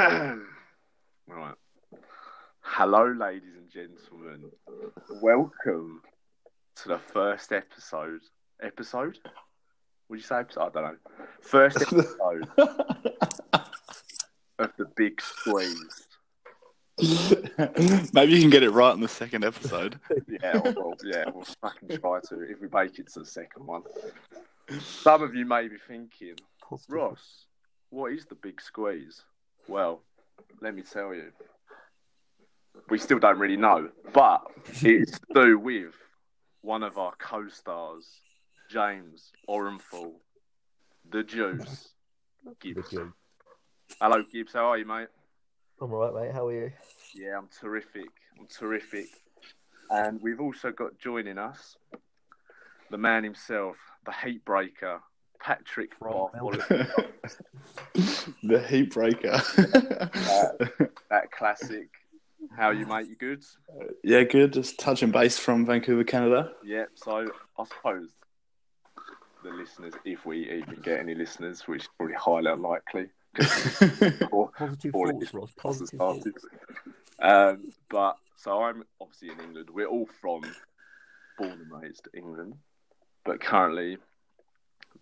right. Hello, ladies and gentlemen. Welcome to the first episode. Episode? Would you say episode? I don't know. First episode of the Big Squeeze. Maybe you can get it right in the second episode. Yeah, well, yeah, we'll fucking try to if we make it to the second one. Some of you may be thinking, Ross, what is the Big Squeeze? Well, let me tell you. We still don't really know, but it's to do with one of our co-stars, James Orenfall, the Juice, Gibbs. Hello, Gibbs. How are you, mate? I'm alright, mate. How are you? Yeah, I'm terrific. I'm terrific. And we've also got joining us the man himself, the heat breaker, Patrick Right, Bartholomew. the heat breaker. that classic. How you mate? You good? yeah, good. Just touching base from Vancouver, Canada. Yeah. So I suppose the listeners, if we even get any listeners, which is probably highly unlikely, or, Positive or thoughts, Ross. Positive thoughts. Um, but so I'm obviously in England. We're all from born and raised England, but currently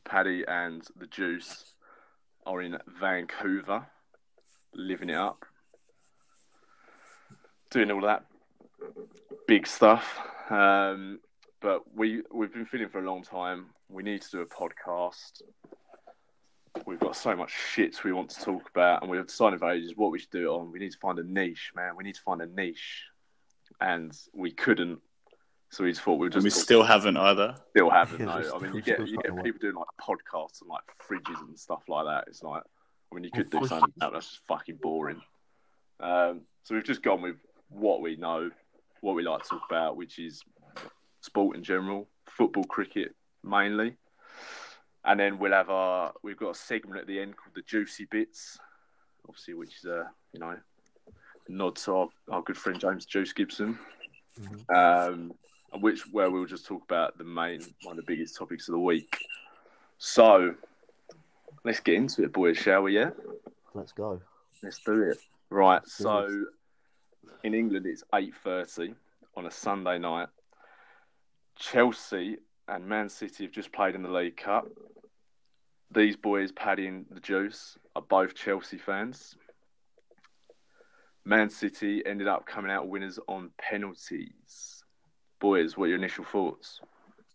Paddy and the Juice are in Vancouver, living it up, doing all that big stuff. Um, but we we've been feeling for a long time. We need to do a podcast. We've got so much shit we want to talk about, and we've decided for ages what we should do it on. We need to find a niche, man. We need to find a niche, and we couldn't. So we just thought we'd And just we talk- still haven't either. still haven't. Yeah, No, just- I mean you get you get people doing like podcasts and like fridges and stuff like that. It's like I mean you could do something like that. That's just fucking boring. Um, so we've just gone with what we know, what we like to talk about, which is sport in general, football, cricket mainly, and then we'll have our we've got a segment at the end called the juicy bits, obviously, which is a you know nod to our, our good friend James Juice Gibson Mhm. um, which where we'll just talk about the main one of the biggest topics of the week. So let's get into it, boys, shall we? Yeah, Let's go. let's do it. Right. Let's So in England, it's eight thirty on a Sunday night. Chelsea and Man City have just played in the League Cup. These boys, Paddy and the Juice, are both Chelsea fans. Man City ended up coming out winners on penalties. Boys, what are your initial thoughts?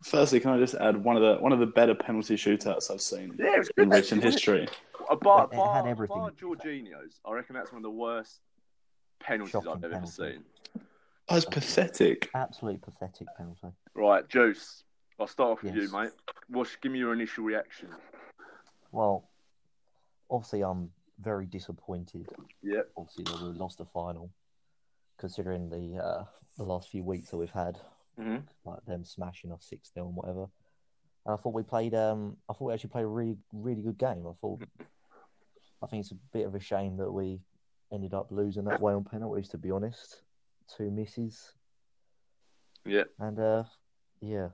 Firstly, can I just add one of the one of the better penalty shootouts I've seen Yeah, it was in recent history. Bar, It had everything. bar Jorginho's, I reckon that's one of the worst penalties Shocking I've ever penalty. seen. That was pathetic. Absolutely pathetic penalty. Right, Juice, I'll start off with Yes. you, mate. What's, give me your initial reaction. Well, obviously, I'm very disappointed. Yeah. Obviously, that we lost the final, considering the uh, the last few weeks that we've had, hmm like them smashing us six 0 and whatever. And I thought we played. Um, I thought we actually played a really, really good game. I thought. I think it's a bit of a shame that we ended up losing that way on penalties. To be honest, two misses. Yeah. And uh, yeah.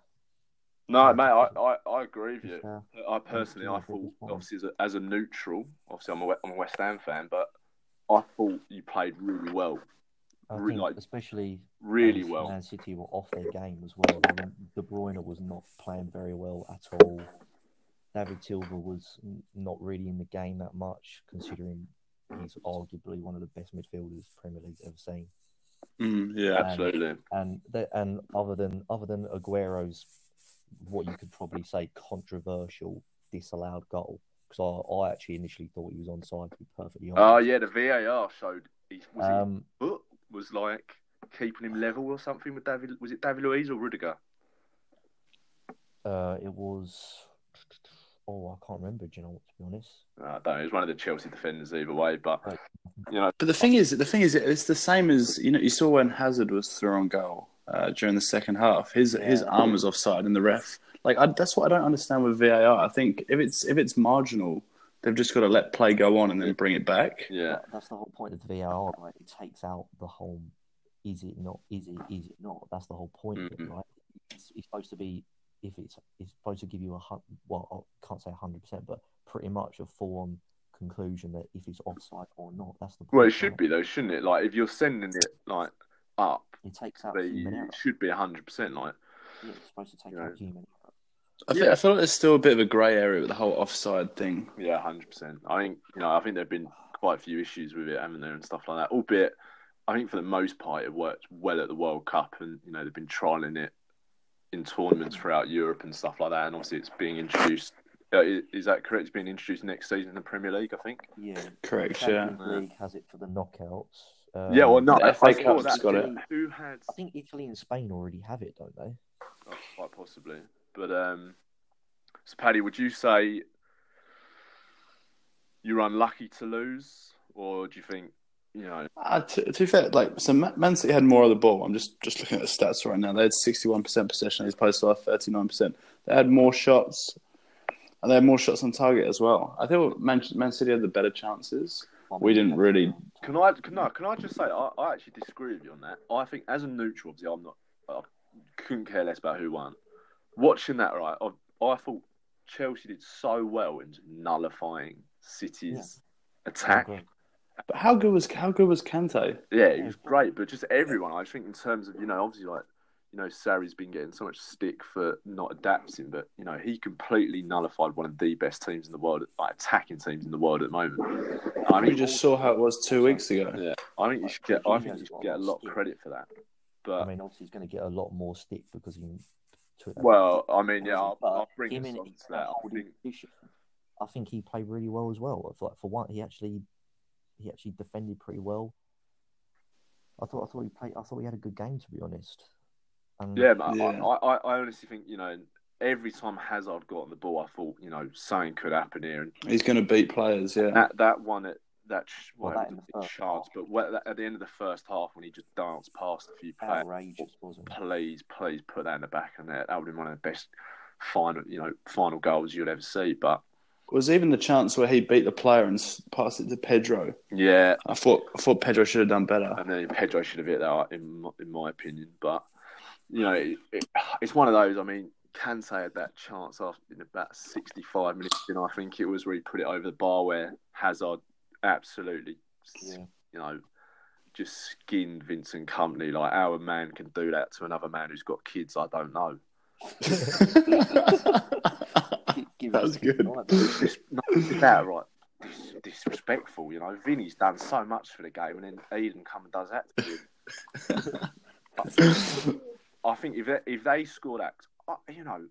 No, mate, I, I, I agree with you. uh, I personally, I thought, obviously, as a, as a neutral, obviously, I'm a, I'm a West Ham fan, but I thought you played really well. I Re- think like, especially Really well. Man City were off their game as well. De Bruyne was not playing very well at all. David Silva was not really in the game that much, considering he's arguably one of the best midfielders Premier League's ever seen. Mm, yeah. Absolutely. And and other than other than Aguero's, what you could probably say controversial disallowed goal, because I, I actually initially thought he was onside. To be perfectly honest. Oh, yeah, the VAR showed he, was Um, foot was like keeping him level or something with David. Was it David Luiz or Rudiger? uh, it was. Oh, I can't remember. Do you know what? To be honest. No, I don't know. It was one of the Chelsea defenders either way, but you know, But the thing is, the thing is, it's the same as you know. You saw when Hazard was through on goal uh, during the second half. His his arm was offside, and the ref like I, that's what I don't understand with VAR. I think if it's if it's marginal, they've just got to let play go on and then bring it back. yeah, that's the whole point of the VAR, right? It takes out the whole is it not, is it, is it not? That's the whole point of it, mm-hmm. right? It's, it's supposed to be, if it's, it's supposed to give you a, hun- well, I can't say 100%, but pretty much a full on conclusion that if it's offside or not. That's the point. Well, it should right? be though, shouldn't it? Like if you're sending it like up, It takes out the, human error. it should be hundred percent. Like Yeah, it's supposed to take Yeah. out human error. I, think, I feel like there's still a bit of a grey area with the whole offside thing. yeah, hundred percent. I think you know, I think there've been quite a few issues with it, haven't there, and stuff like that. Albeit, I think for the most part, it worked well at the World Cup, and you know they've been trialing it in tournaments throughout Europe and stuff like that. And obviously, it's being introduced. Uh, i- is that correct? It's being introduced next season in the Premier League, I think. Yeah. Correct, yeah. Champions League has it for the knockouts. Um, yeah, well, no, the I FA saw Cup's that. got it. Who had? I think Italy and Spain already have it, don't they? Oh, quite possibly. But um, so Paddy, would you say you're unlucky to lose, or do you think you know? Uh, to, to be fair, like so, Man City had more of the ball. I'm just just looking at the stats right now. They had 61 percent possession opposed to our 39 percent. They had more shots, and they had more shots on target as well. I think Man, Man City had the better chances. We didn't really. Can I can I can I just say I, I actually disagree with you on that. I think as a neutral, obviously, I'm not. I couldn't care less about who won. Watching that, right, I, I thought Chelsea did so well in nullifying City's attack. agree. But how good was how good was Kante? Yeah, he was great, but just everyone. I think in terms of you know, obviously like you know, Sarri's been getting so much stick for not adapting, but you know, he completely nullified one of the best teams in the world, like attacking teams in the world at the moment. I We mean, just saw how it was two weeks ago. yeah, I think you should get, I think you should get a lot of credit for that. But I mean, obviously, he's going to get a lot more stick because he. Took that- well, I mean, yeah, I'll, But I'll bring him us in on his to that. I think, I think he played really well as well. For, like, for one, he actually he actually defended pretty well. I thought I thought he played. I thought he had a good game to be honest. And yeah, but Yeah. I, I, I honestly think you know. Every time Hazard got on the ball, I thought, you know, something could happen here. And He's going to beat players. Yeah. that that one at that sh- Well, well, that was the a chance, half. but what, at the end of the first half when he just danced past a few players, outrageous, wasn't it? please, please put that in the back of the net. That would have been one of the best final, you know, final goals you'd ever see. But was even the chance where he beat the player and passed it to Pedro. yeah, I thought I thought Pedro should have done better. and then Pedro should have hit that in my- in my opinion. But you know, it, it, it's one of those. I mean, Kante had that chance after in about sixty-five minutes, and I think it was where he put it over the bar where Hazard absolutely, Yeah. you know, just skinned Vincent Kompany. Like how a man can do that to another man who's got kids, I don't know. Gi- give That was good. nightmares. Just not that right. Dis- disrespectful, you know. Vinny's done so much for the game, and then Eden come and does that to him. I think if they, if they score that, uh, you know,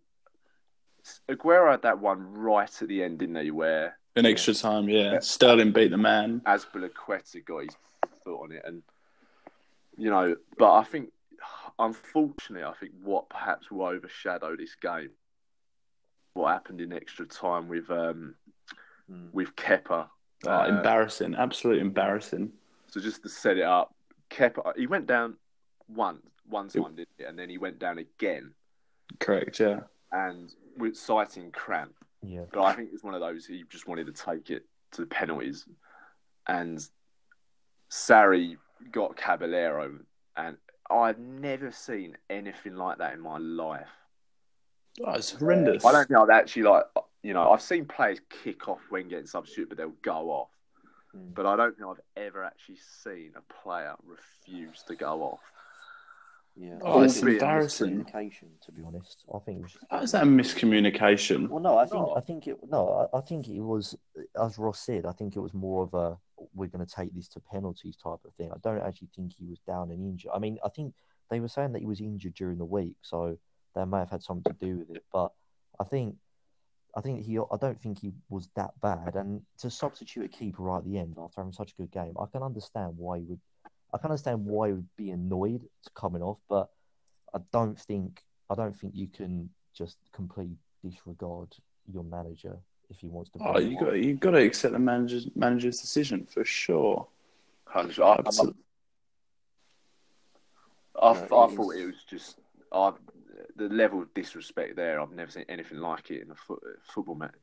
Aguero had that one right at the end, didn't he? Where In extra time, yeah. Sterling beat the man. Azpilicueta got his foot on it, and you know, but I think, unfortunately, I think what perhaps will overshadow this game, what happened in extra time with um Mm. with Kepa. Oh, Uh, embarrassing, absolutely embarrassing. So just to set it up, Kepa he went down once, one time, didn't he? and then he went down again, Correct, yeah. and with citing cramp. Yeah. But I think it's one of those he just wanted to take it to the penalties, and Sarri got Caballero, and I've never seen anything like that in my life. Oh, it's horrendous. I don't think I've actually like you know I've seen players kick off when getting substitute, but they'll go off. Mm. But I don't think I've ever actually seen a player refuse to go off. Yeah. Oh, it's I think it was embarrassing. Communication, to be honest, I think it was. How is that a miscommunication? Well, no, I think No. I think it no, I, I think it was as Ross said. I think it was more of a we're going to take this to penalties type of thing. I don't actually think he was down and injured. I mean, I think they were saying that he was injured during the week, so that may have had something to do with it. But I think I think he I don't think he was that bad. And to substitute a keeper right at the end after having such a good game, I can understand why he would. I can understand why he would be annoyed to coming off, but I don't think I don't think you can just completely disregard your manager if he wants to. Oh, bring you him got on. you got to accept the manager's manager's decision for sure. Hundred- I, I, Absolutely. I, No, I thought is- it was just I, the level of disrespect there. I've never seen anything like it in a foot, football match.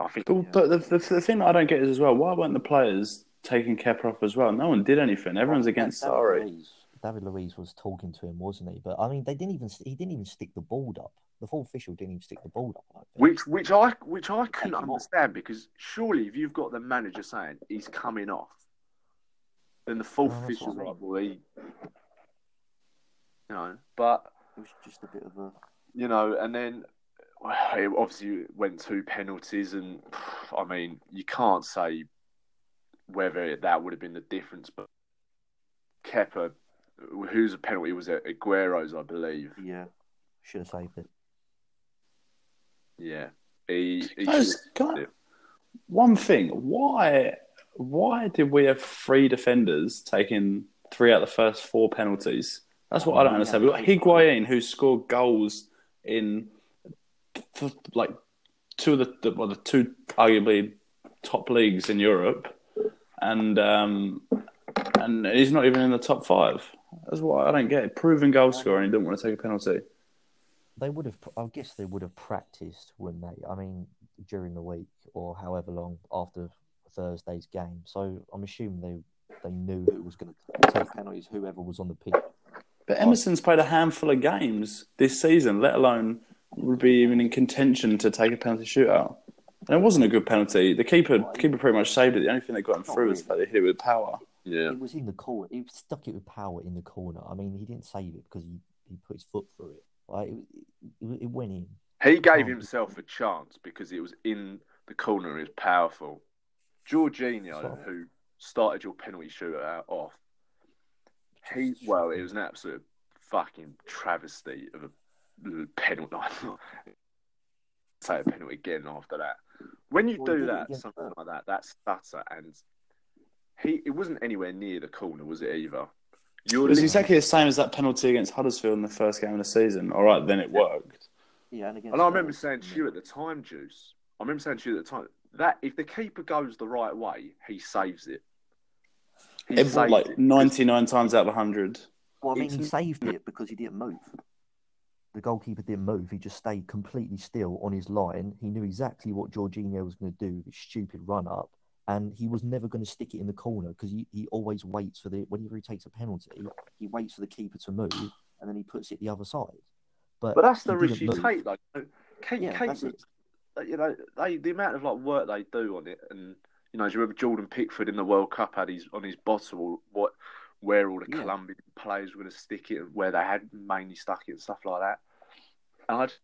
I think But, but the, the the thing I don't get is as well. Why weren't the players taking Kepa off as well? No one did anything. Everyone's against David Sorry. Luiz- David Luiz was talking to him, wasn't he? But I mean, they didn't even he didn't even stick the ball up. The full official didn't even stick the ball up. I don't think. Which which I which I couldn't Take off. understand because surely if you've got the manager saying he's coming off, then the full No, that's official's what well, he, you know, but it was just a bit of a you know, and then well, it obviously went two penalties, and I mean, you can't say whether that would have been the difference, but Kepa, whose penalty was it? Aguero's, I believe. yeah. Should have saved it. Yeah, he. he Guys, should've- can I- one thing, why why did we have three defenders taking three out of the first four penalties? That's what I don't understand. We've got Higuain who scored goals in th- like two of the, the well the two arguably top leagues in Europe, and um, and he's not even in the top five. That's what I don't get. It. Proven goal scorer and he didn't want to take a penalty. They would have. I guess they would have practiced, wouldn't they? I mean, during the week or however long after Thursday's game. So I'm assuming they they knew who was going to take penalties, whoever was on the pitch. But Emerson's played a handful of games this season, let alone would be even in contention to take a penalty shootout. And it wasn't a good penalty. The keeper keeper pretty much saved it. The only thing that got him Not through was that really. they hit it with power. Yeah, It was in the corner. He stuck it with power in the corner. I mean, he didn't save it because he, he put his foot through it. Like, it, it, it went in. he gave himself a chance because it was in the corner. It was powerful. Jorginho, So- who started your penalty shootout off, he well, it was an absolute fucking travesty of a penalty. Say a penalty again after that. When you do that, something like that, that stutter, and he it wasn't anywhere near the corner, was it either? You're It was exactly the same as that penalty against Huddersfield in the first game of the season. All right, then it worked. Yeah, and against And I remember Spurs. saying to you at the time, Juice. I remember saying to you at the time that if the keeper goes the right way, he saves it. He Every, saves like it. 99 times out of 100. Well, I mean, he saved it because he didn't move. The goalkeeper didn't move. He just stayed completely still on his line. He knew exactly what Jorginho was going to do with his stupid run up, and he was never going to stick it in the corner because he, he always waits for the whenever he takes a penalty, he waits for the keeper to move, and then he puts it the other side. But, But that's the he risk didn't you move. take, though. Keep, Yeah, it. you know, they the amount of like work they do on it, and you know, do you remember Jordan Pickford in the World Cup had his on his bottle what where all the Yeah. Colombian players were going to stick it, and where they had mainly stuck it and stuff like that. And I just,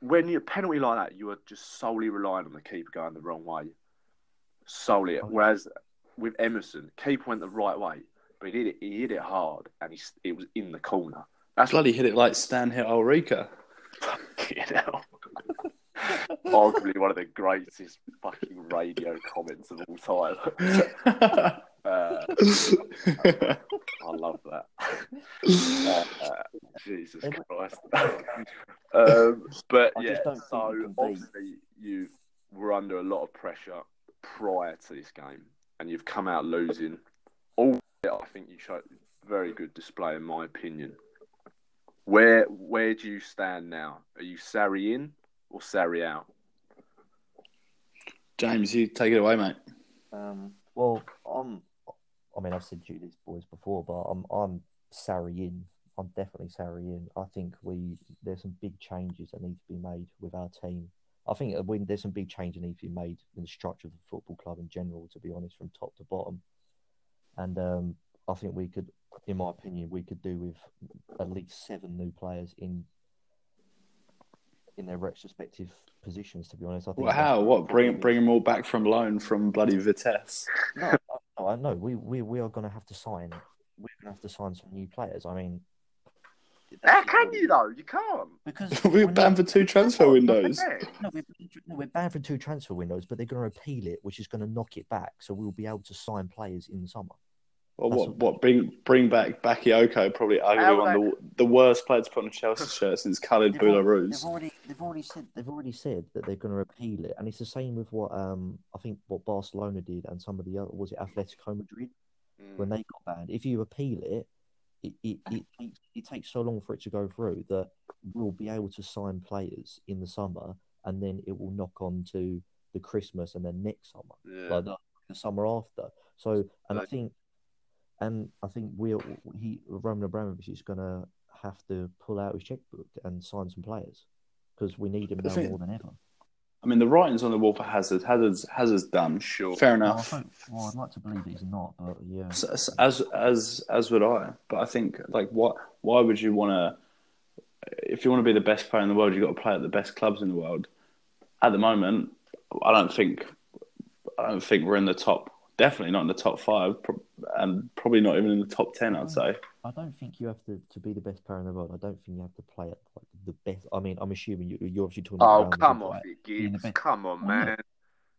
when you penalty like that, you are just solely relying on the keeper going the wrong way, solely. Whereas with Emerson, keeper went the right way, but he did it. He hit it hard, and he it was in the corner. That's Bloody hit it like Stan hit Ulrika. you know. Arguably one of the greatest fucking radio comments of all time. Uh, I love that. Uh, uh, Jesus Christ. um, but I yeah, just don't so you obviously you were under a lot of pressure prior to this game, and you've come out losing. All I think you showed very good display, in my opinion. Where where do you stand now? Are you Sarri in or Sarri out? James, you take it away, mate. Um, well, I'm. I mean, I've said to you this boys before, but I'm I'm Sarri in. I'm definitely Sarri in. I think we there's some big changes that need to be made with our team. I think we, there's some big changes that need to be made in the structure of the football club in general. To be honest, from top to bottom, and um, I think we could, in my opinion, we could do with at least seven new players in in their respective positions. To be honest, I think Well, how? What? Bring bring them all back from loan from bloody Vitesse. no, no, I know. We, we we are going to have to sign. We're going to have to sign some new players. I mean, How can you though? You can't. Because we were we're banned for two transfer windows. No, we're, no, we're banned for two transfer windows, but they're going to appeal it, which is going to knock it back. So we'll be able to sign players in the summer. Or That's what? What? Bring bring back Bakayoko, probably arguably one of the, the worst players to put on a Chelsea shirt since Khalid They've Boulahrouz. they've already they've already said they've already said that they're going to appeal it, and it's the same with what um I think what Barcelona did and some of the other was it Atletico Madrid Mm. when they got banned. If you appeal it, it, it, it, takes, it takes so long for it to go through that we'll be able to sign players in the summer and then it will knock on to the Christmas and then next summer, Yeah. like the, the summer after. So, and I think and I think we he Roman Abramovich is going to have to pull out his checkbook and sign some players because we need him now thing- more than ever. I mean, the writing's on the wall for Hazard. Hazard's Hazard's done. Sure. Fair enough. hope, well, I'd like to believe he's not, but yeah. S- s- As as as would I. But I think like what? Why would you want to? If you want to be the best player in the world, you've got to play at the best clubs in the world. At the moment, I don't think I don't think we're in the top. Definitely not in the top five, and probably not even in the top ten. I'd say. I don't think you have to, to be the best player in the world. I don't think you have to play at like the best. I mean, I'm assuming you, you're obviously talking Oh, about come Real off it, Gibbs. best- Come on, man.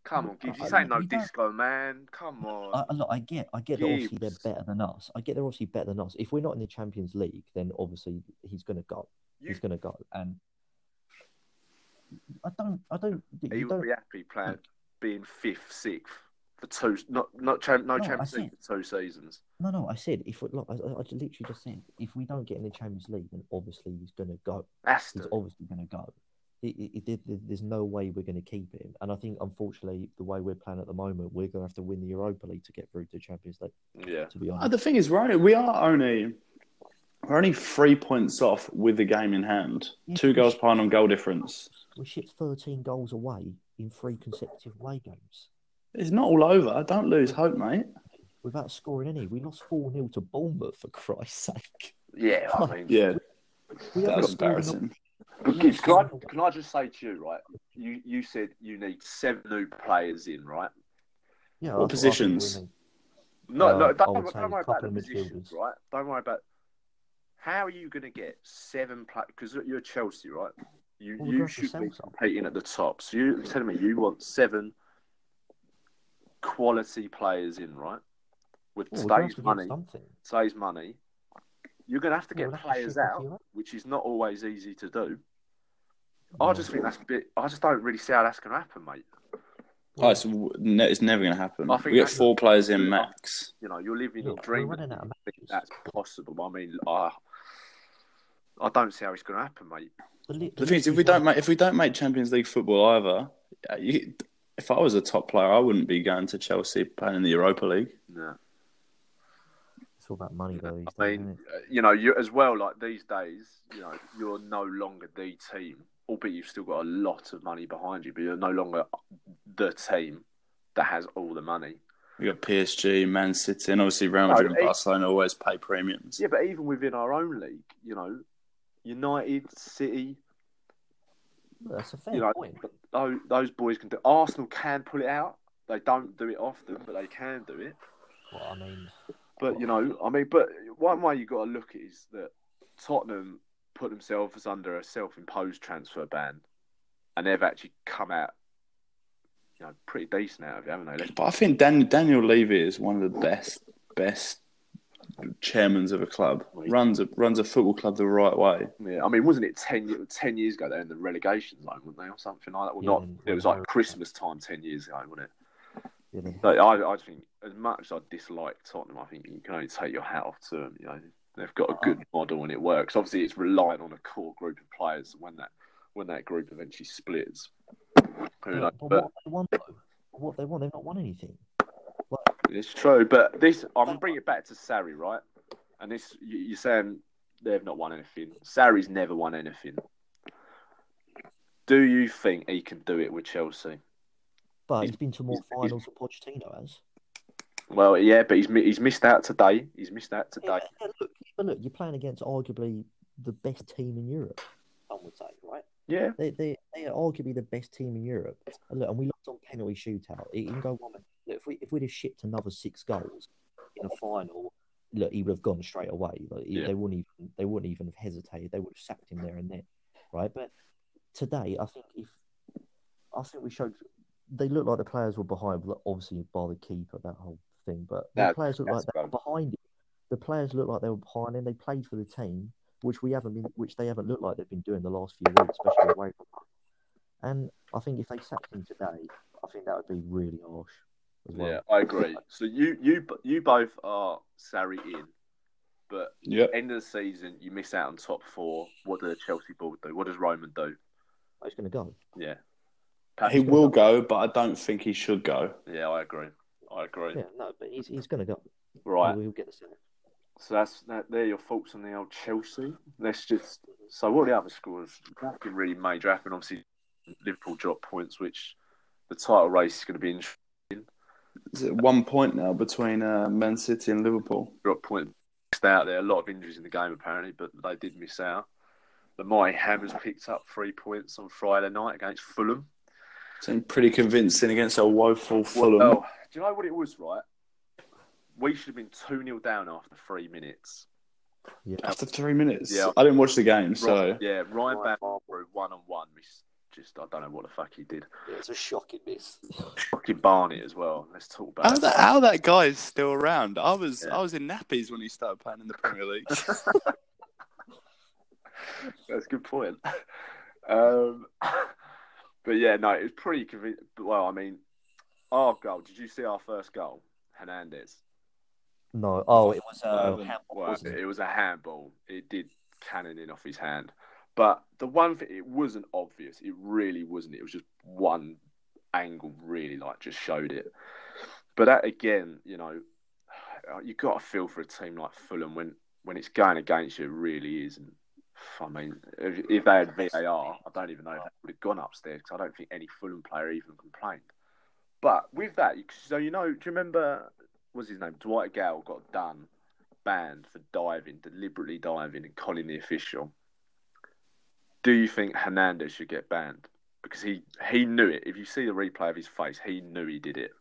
Come on, look, Gibbs. I- This ain't no you don't- disco, man. Come on. I, I, look, I get, I get that obviously they're better than us. I get they're obviously better than us. If we're not in the Champions League, then obviously he's going to go. you, He's going to go, and I don't, I don't, he you would don't. be happy playing, being fifth, sixth for two, not not champ, no No, I Champions see. League for two seasons. No, no, I said if we, look, I, I I literally just said if we don't get in the Champions League, then obviously he's going to go. That's He's obviously going to go. It, it, it, there's no way we're going to keep him, and I think unfortunately the way we're playing at the moment, we're going to have to win the Europa League to get through to Champions League. yeah. To be Uh, honest, the thing is, we're only, we are only we're only three points off with the game in hand. Yeah, Two goals behind on goal difference. we shipped 13 goals away in three consecutive away games It's not all over. Don't lose hope, mate. without scoring any. We lost 4 0 to Bournemouth, for Christ's sake. Yeah, I mean, Yeah, We that was embarrassing. But Gibbs, can I, can I just say to you, right? You you said you need seven new players in, right? Yeah, What that's I think we positions? No, Uh, no, don't, don't worry about the positions, midfielders. right? Don't worry about how are you going to get seven players? Because you're Chelsea, right? You Well, you gonna have to should be some. competing at the top. So you're telling me you want seven quality players in, right? With Well, we're gonna have today's money, something. today's money, you're going to have to get we'll have to players out, which is not always easy to do. I just think that's a bit. I just don't really see how that's going to happen, mate. Oh, it's, ne- it's never going to happen. I think We get that's- four players in max. You know, you're living Yeah, your dream. running out of I think that's possible. I mean, I, I don't see how it's going to happen, mate. The, li- The thing is, if we don't make if we don't make Champions League football either, uh, you, if I was a top player, I wouldn't be going to Chelsea playing in the Europa League. No. It's all about money, though. These I days, mean, isn't it? you know, you as well. Like these days, you know, you're no longer the team, albeit you've still got a lot of money behind you, but you're no longer the team that has all the money. We got PSG, Man City, and obviously Real Madrid No, and it- Barcelona always pay premiums. Yeah, but even within our own league, you know, United, City, That's a fair you know, point. those, those boys can do. Arsenal can pull it out. They don't do it often, but they can do it. Well, I mean, But oh. you know, I mean, but one way you got to look at it is that Tottenham put themselves under a self-imposed transfer ban, and they've actually come out, you know, pretty decent out of it, haven't they? But I think Dan, Daniel Levy is one of the best best chairmans of a club. runs a runs a football club the right way. Yeah, I mean, wasn't it 10, 10 years ago? They're in the relegation zone, weren't they, or something like that? Well, Yeah, not. It was like Christmas time ten years ago, wasn't it? you know, So I, I think, as much as I dislike Tottenham, I think you can only take your hat off to them. You know, they've got a uh-huh. good model and it works. Obviously, it's reliant on a core group of players when that when that group eventually splits. Who yeah, knows? but But what they won, though, what they won, they've not won anything. It's true. But this, I'm gonna bring it back to Sarri, right? And this, you, you're saying they've not won anything. Sarri's never won anything. Do you think he can do it with Chelsea? But He's- he's been to more he's- finals than Pochettino has. Well, yeah, but he's he's missed out today. He's missed out today. yeah, look, but look, you're playing against arguably the best team in Europe. Some would say, right? Yeah, They they they are arguably the best team in Europe. And look, and we lost on penalty shootout. It can go one. Look, if we if we'd have shipped another six goals in a final, look, he would have gone straight away. Like, Yeah. They wouldn't even they wouldn't even have hesitated. They would have sacked him there and then, right? But today, I think if I think we showed they looked like the players were behind, obviously by the keeper that whole thing. But the players looked like they were behind him. The players looked like they were behind him. They played for the team, which we haven't been, which they haven't looked like they've been doing the last few weeks, especially away from. And I think if they sacked him today, I think that would be really harsh as well. yeah, I agree. So you you you both are Sarri in, but Yep. end of the season you miss out on top four. What does Chelsea board do? What does Roman do? Oh, he's going to go. Yeah, He will go, but I don't think he should go. Yeah, I agree. I agree. Yeah, no, but he's, he's going to go. Right. We'll get the City. So that's that. There, are your thoughts on the old Chelsea. Let's just. So what are the other scores? Nothing really major happened. Obviously, Liverpool drop points, which the title race is going to be interesting. Is it one point now between uh, Man City and Liverpool? Drop point missed out there. A lot of injuries in the game apparently, but they did miss out. The Mighty Hammers picked up three points on Friday night against Fulham. Seemed pretty convincing against a woeful Fulham. Well, do you know what it was? Right, we should have been two 0 down after three minutes. Yeah. After three minutes, Yeah. I didn't watch the game, so Right, yeah, Ryan Babel through one on one. Just I don't know what the fuck he did. It's a shocking miss. Fucking Barney as well. Let's talk about how it. that how that guy is still around. I was Yeah. I was in nappies when he started playing in the Premier League. That's a good point. Um, but yeah, no, it was pretty convincing. Well, I mean, our goal. Did you see our first goal, Hernandez? No. Oh, it was uh, Uh, handball, Well, it? it was a handball. It did cannon in off his hand. But the one thing, it wasn't obvious. It really wasn't. It was just one angle, really, like just showed it. But that again, you know, you got to feel for a team like Fulham when when it's going against you. It really is. And I mean, if, if they had VAR, I don't even know if they would have gone upstairs because I don't think any Fulham player even complained. But with that, so you know, do you remember? What's his name? Dwight Gayle got done banned for diving, deliberately diving and calling the official. Do you think Hernandez should get banned? Because he, he knew it. If you see the replay of his face, he knew he did it.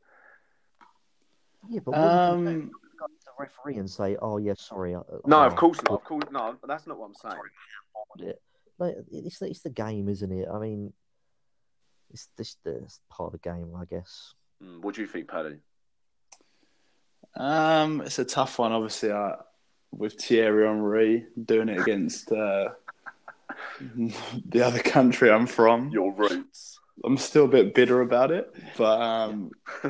Yeah, but what did you? Um, Go to the referee and say, "Oh yeah, sorry." I, No, I- of course not. Of course, no. That's not what I'm saying. handballed it. Like, it's the, it's the game, isn't it? I mean, it's this the part of the game, I guess. Mm, what do you think, Paddy? um, it's a tough one. Obviously, uh, with Thierry Henry doing it against uh, the other country I'm from. Your roots. I'm still a bit bitter about it, but um,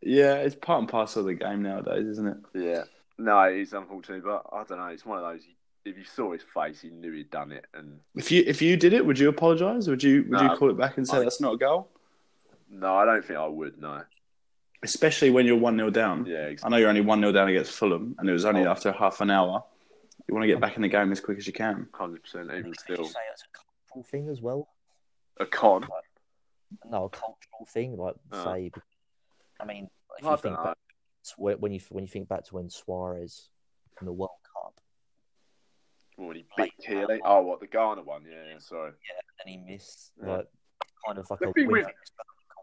yeah, it's part and parcel of the game nowadays, isn't it? Yeah. No, it is unfortunate, but I don't know. It's one of those. If you saw his face, you knew he'd done it, and If you if you did it, would you apologise? Would you would No. you call it back and say I- that's not a goal? no, I don't think I would. No. Especially when you're one 0 down. Yeah, I know you're only one 0 down against Fulham, and it was only Oh. after half an hour. You want to get back in the game as quick as you can. Hundred percent. Even still, say it's a cultural thing as well? a con. No, a cultural thing. Like, Oh. say, I mean, if I you think know. back when when you when you think back to when Suarez in the World Cup When he Like, beat Keeley. Oh, what the Ghana one? Yeah, yeah. Sorry. Yeah, and he missed, Yeah. like, kind of like The a win, with-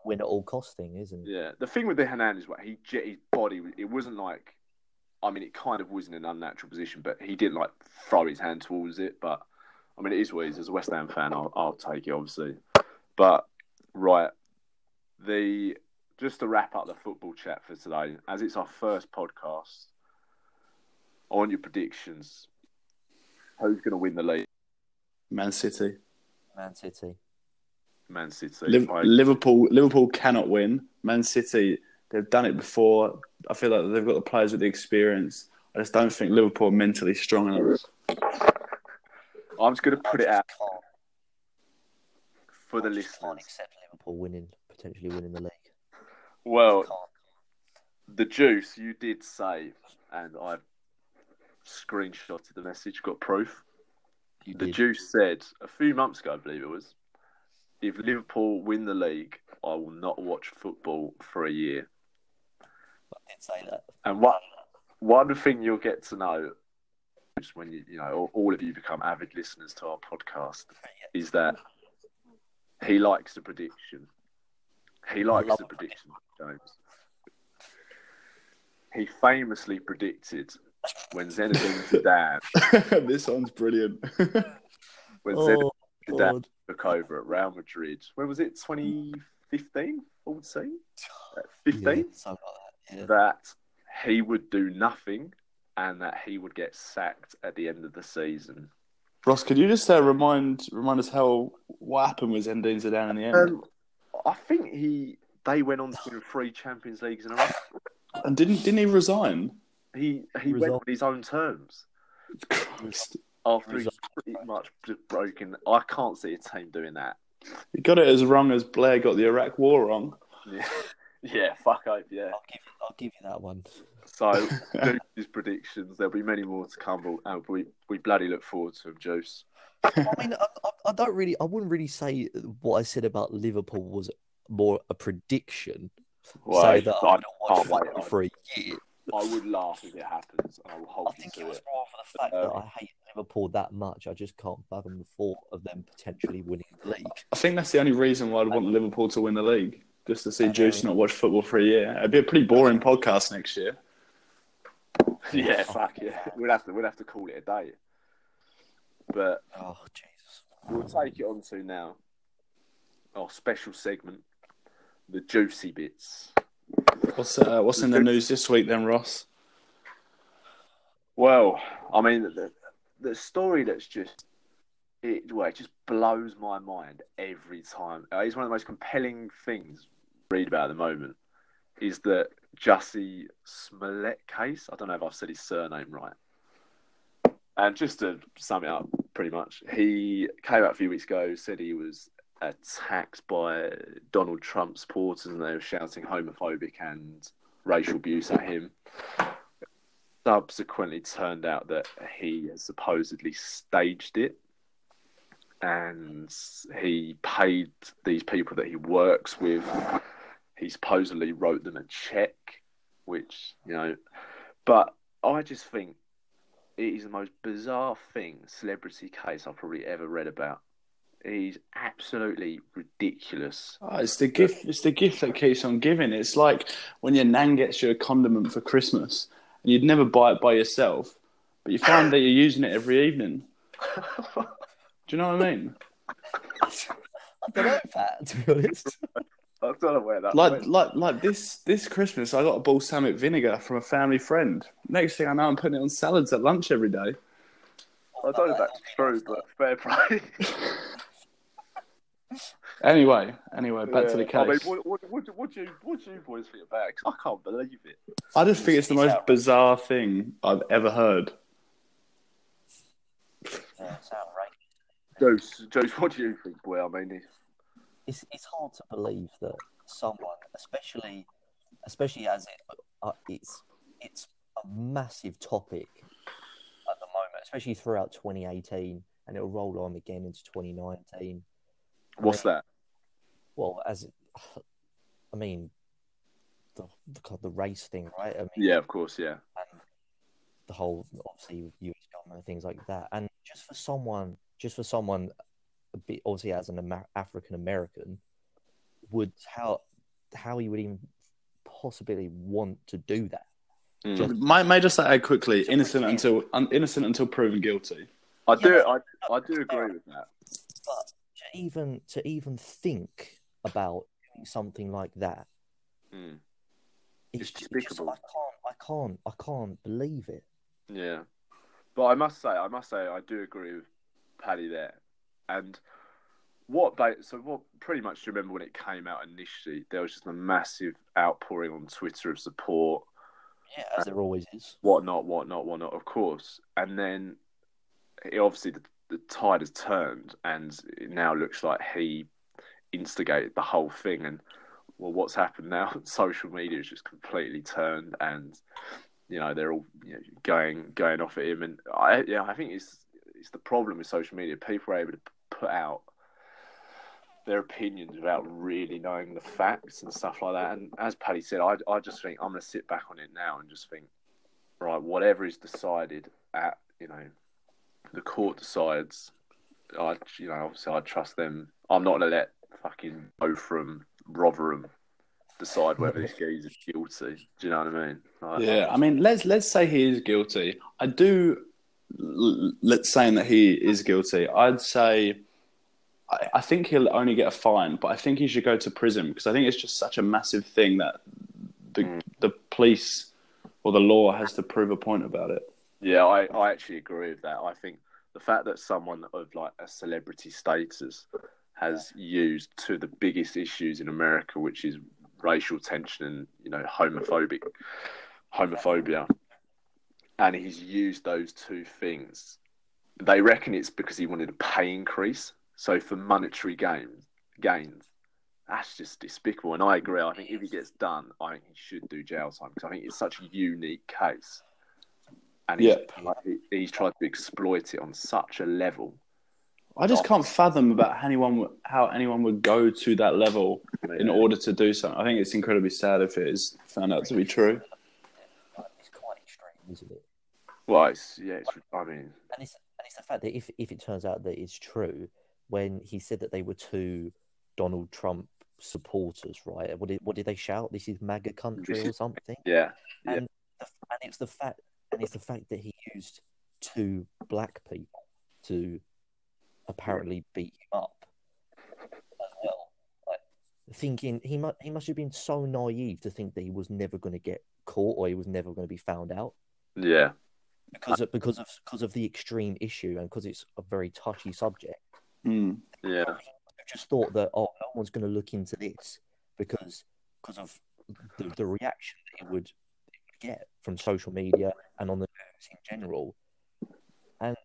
win at all cost thing, isn't it? Yeah, the thing with the Hernandez, what he jet his body, it wasn't like, I mean, it kind of was in an unnatural position, but he didn't like throw his hand towards it. But I mean, it is what it is. As a West Ham fan, I'll, I'll take it, obviously. But right, the just to wrap up the football chat for today, as it's our first podcast, I want your predictions. Who's going to win the league? Man City, Man City. Man City. Liv- I- Liverpool, Liverpool cannot win. Man City, they've done it before. I feel like they've got the players with the experience. I just don't think Liverpool are mentally strong enough. I'm just going to put it out can't- for the I just Can't accept Liverpool winning, potentially winning the league. Well, the juice you did say, and I screenshotted the message, got proof. You The did. juice said a few months ago, I believe it was, if Liverpool win the league, I will not watch football for a year. I did say that. And what one thing you'll get to know is when you you know all of you become avid listeners to our podcast is that he likes the prediction. He likes the a prediction, James. He famously predicted when Zinedine Zidane this one's brilliant. when Zinedine Oh, Zidane God. took over at Real Madrid. When was it? 2015, I would say. Uh, Yeah, 15. something like that. Yeah. That he would do nothing and that he would get sacked at the end of the season. Ross, could you just uh, remind remind us how what happened with Zinedine Zidane in the end? Um, I think he they went on to win three Champions Leagues in a row. and didn't didn't he resign? He he went on his own terms Christ. after he's Result. pretty much just broken. I can't see a team doing that. He got it as wrong as Blair got the Iraq War wrong. Yeah, yeah fuck up, yeah. I'll give I'll give you that one. So, Juice's predictions. There'll be many more to come, but uh, we we bloody look forward to them, Juice. I mean, I, I, I don't really, I wouldn't really say what I said about Liverpool was more a prediction. Well, say that I I'm not can't wait. it for a year. I would laugh if it happens, I will hold I think it was it. more for the fact that I hate Liverpool that much. I just can't fathom the thought of them potentially winning the league. I think that's the only reason why I'd want Liverpool to win the league, just to see Juice not watch football for a year. It'd be a pretty boring podcast next year. Yeah, fuck yeah. We'd have to we'd have to call it a day. But Oh Jesus! we'll take it on to now our special segment, the juicy bits. What's uh, what's in the news this week then, Ross? Well, I mean, the, the story that's just it, well, it just blows my mind every time. Uh, it's one of the most compelling things I read about at the moment. Is that Jussie Smollett case? I don't know if I've said his surname right. And just to sum it up, pretty much, he came out a few weeks ago, said he was attacked by Donald Trump supporters, and they were shouting homophobic and racial abuse at him subsequently turned out that he has supposedly staged it and he paid these people that he works with he supposedly wrote them a check which you know but i just think it is the most bizarre thing celebrity case i've probably ever read about he's absolutely ridiculous Oh, it's the gift. It's the gift that keeps on giving. It's like when your nan gets you a condiment for Christmas, and you'd never buy it by yourself, but you find that you're using it every evening. Do you know what I mean? I don't know that to be honest. i don't know where that Like, went. like, like this this Christmas, I got a balsamic vinegar from a family friend. Next thing I know, I'm putting it on salads at lunch every day. i don't know if that's true but fair play Anyway, anyway, back to the case. I mean, what, what, what, do- what do you what do you boys think about it? 'Cause I can't believe it. I just think it's the most bizarre thing I've ever heard. Yeah, it's outrageous. Joe, Joe, what do you think, boy? I mean, it's- It's hard to believe that someone, especially especially as it uh, it's it's a massive topic at the moment, especially throughout 2018, and it'll roll on again into 2019. what's that? Well, as it, I mean, the the, the race thing, right? I mean, Yeah, of course, yeah. and the whole obviously US government and things like that. And just for someone, just for someone, obviously as an Amer- African American, would how how he would even possibly want to do that? Mm. Just- May, may I just add quickly, innocent until un, innocent until proven guilty. I do, I, I do agree with that. But to even to even think about something like that, Mm. it's, It's ju- it's just, despicable. I can't, I can't, I can't believe it. Yeah, but I must say, I must say, I do agree with Paddy there. And what they, so what? Pretty much, do you remember when it came out initially? There was just a massive outpouring on Twitter of support. Yeah, as there always is. whatnot, whatnot, whatnot, of course. And then it, obviously the, the tide has turned, and it now looks like he instigated the whole thing. And well, what's happened now? Social media has just completely turned, and you know they're all you know, going going off at him. And I yeah, I think it's it's the problem with social media. People are able to put out their opinions without really knowing the facts and stuff like that. And as Paddy said, I, I just think I'm going to sit back on it now and just think, right, whatever is decided at, you know, the court decides, I, you know, obviously I trust them. I'm not going to let fucking Bo from Rotherham decide whether this geezer's guilty. Do you know what I mean? Yeah, I mean, let's let's say he is guilty. I do. Let's saying that he is guilty. I'd say. I, I think he'll only get a fine, but I think he should go to prison because I think it's just such a massive thing that the Mm. the police or the law has to prove a point about it. Yeah, I, I actually agree with that. I think the fact that someone of like a celebrity status has used two of the biggest issues in America, which is racial tension and you know homophobic homophobia, and he's used those two things. They reckon it's because he wanted a pay increase, so for monetary gains, gains, that's just despicable. And I agree. I think if he gets done, I think he should do jail time because I think it's such a unique case, and he's, Yeah. like, he- he's tried to exploit it on such a level. I just oh. can't fathom about how anyone would- how anyone would go to that level in order to do something. I think it's incredibly sad if it is found out to be true. It's quite extreme, isn't it? Well, it's, yeah, it's, I mean, And it's and it's the fact that if if it turns out that it's true, when he said that they were two Donald Trump supporters, right? What did what did they shout? This is MAGA country or something. yeah, Yeah. And the, and it's the fact and it's the fact that he used two black people to apparently beat him up as well. Like, thinking he must he must have been so naive to think that he was never going to get caught or he was never going to be found out yeah, because of because of because of the extreme issue and because it's a very touchy subject. Mm. yeah, I just thought that oh, no one's going to look into this because because of the, the reaction that it would, it would get from social media and on the news in general, and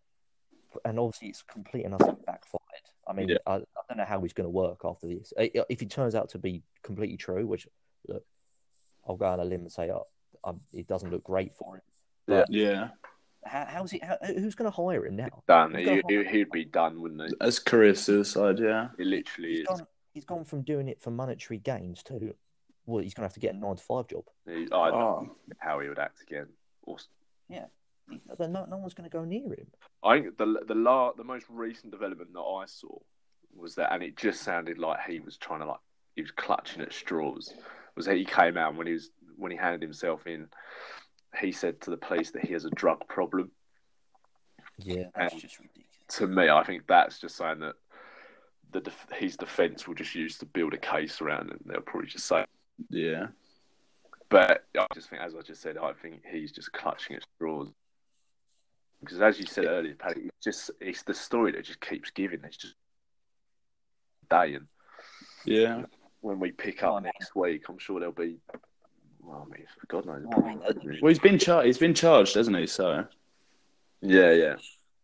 and obviously it's complete and utterly backfired. I mean, Yeah. I, I don't know how he's going to work after this. If it turns out to be completely true, which look, I'll go on a limb and say oh, um, it doesn't look great for him. Yeah, How, how's he? How, who's going to hire him now? done. He, he, he'd be done, wouldn't he? that's career suicide. Yeah, It literally He's is. gone, he's gone from doing it for monetary gains to, well, he's going to have to get a nine to five job. He, I don't Oh. know how he would act again. Or, No, no one's going to go near him. I think the the la, the most recent development that I saw was that, and it just sounded like he was trying to like he was clutching at straws. Was that he came out when he was when he handed himself in, he said to the police that he has a drug problem. Yeah, that's that's just ridiculous. To me, I think that's just saying that the def- his defence will just use to build a case around it. They'll probably just say, yeah, but I just think, as I just said, I think he's just clutching at straws. Because as you said earlier, Paddy, it's just it's the story that just keeps giving. It's just dying. yeah. When we pick up oh, next week, I'm sure there'll be. Well, I mean, God knows. Well, I mean, Well, he's been charged. He's been charged, hasn't he? So yeah, yeah,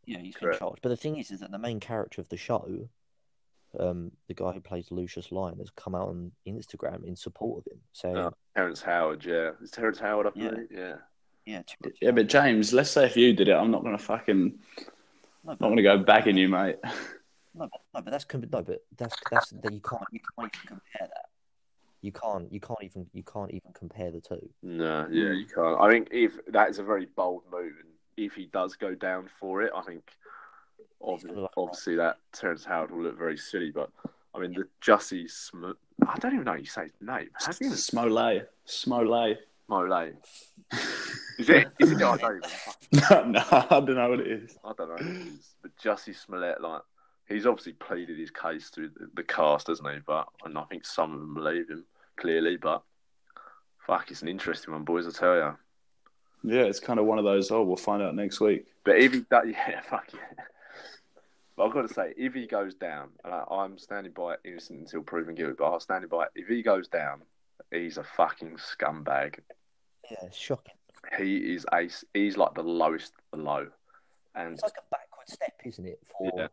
Yeah, he's been charged. But the thing is, is that the main character of the show, um, the guy who plays Lucius Lyon, has come out on Instagram in support of him, saying, Oh. Terrence Howard. Yeah, is Terrence Howard up Yeah. there? Yeah. "Yeah, too yeah, but James, let's say if you did it, I'm not gonna fucking no, not but, gonna go bagging you, mate. no, but, no, but that's no, but that's that's that you can't you can't even compare that. You can't you can't even you can't even compare the two. No, yeah, you can't. I think if that is a very bold move, and if he does go down for it, I think ob- obviously that Terrence Howard will look very silly. But I mean, the Jussie Sm- I don't even know how you say his name. Have you Smollett, Smollett. Mole? Is it? Is it? I don't even. fucking- no, I don't know what it is. I don't know. who it is. But Jussie Smollett, like, he's obviously pleaded his case through the, the cast, hasn't he? But and I think some of them believe him clearly. But fuck, it's an interesting one, boys. I tell you. Yeah, it's kind of one of those. Oh, we'll find out next week. But if he does, yeah, fuck yeah. But I've got to say, if he goes down, and I, I'm standing by innocent until proven guilty, but I'm standing by. If he goes down, he's a fucking scumbag. Yeah, shocking. He is a, he's like the lowest below. And It's like a backward step, isn't it, for Yeah.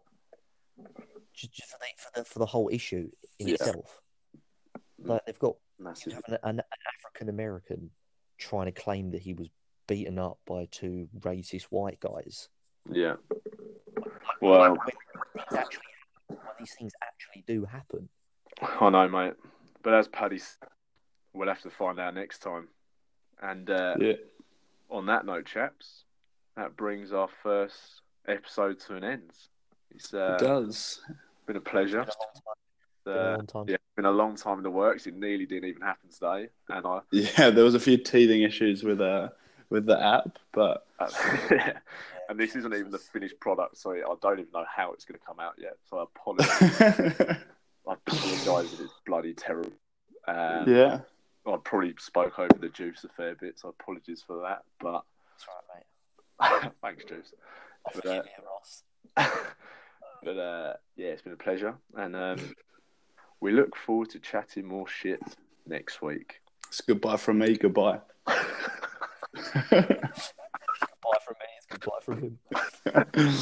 Just, just for the for the for the whole issue in Yeah. itself. Like they've got you massive. have an, an African American trying to claim that he was beaten up by two racist white guys. Yeah. Well, when, when things actually when these things actually do happen. I know, mate. But as Paddy said, we'll have to find out next time. And uh, Yeah, on that note, chaps, that brings our first episode to an end. It's uh, it does. been a pleasure. Been a long time. Been Uh, yeah, it's been a long time in the works. It nearly didn't even happen today, and I, Yeah, there was a few teething issues with uh with the app, but and this isn't even the finished product, so I don't even know how it's going to come out yet. So I apologize. I apologise if it's bloody terrible. Um, yeah, I probably spoke over the juice a fair bit, so apologies for that. But That's right, mate. thanks, juice. I But, uh, you, Ross. But uh, yeah, it's been a pleasure, and um, we look forward to chatting more shit next week. it's goodbye from me. Goodbye. Goodbye from me. It's goodbye from him.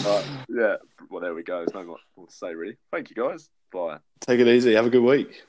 Uh, yeah, well, there we go. There's no more more to say, really. Thank you, guys. Bye. Take it easy. Have a good week.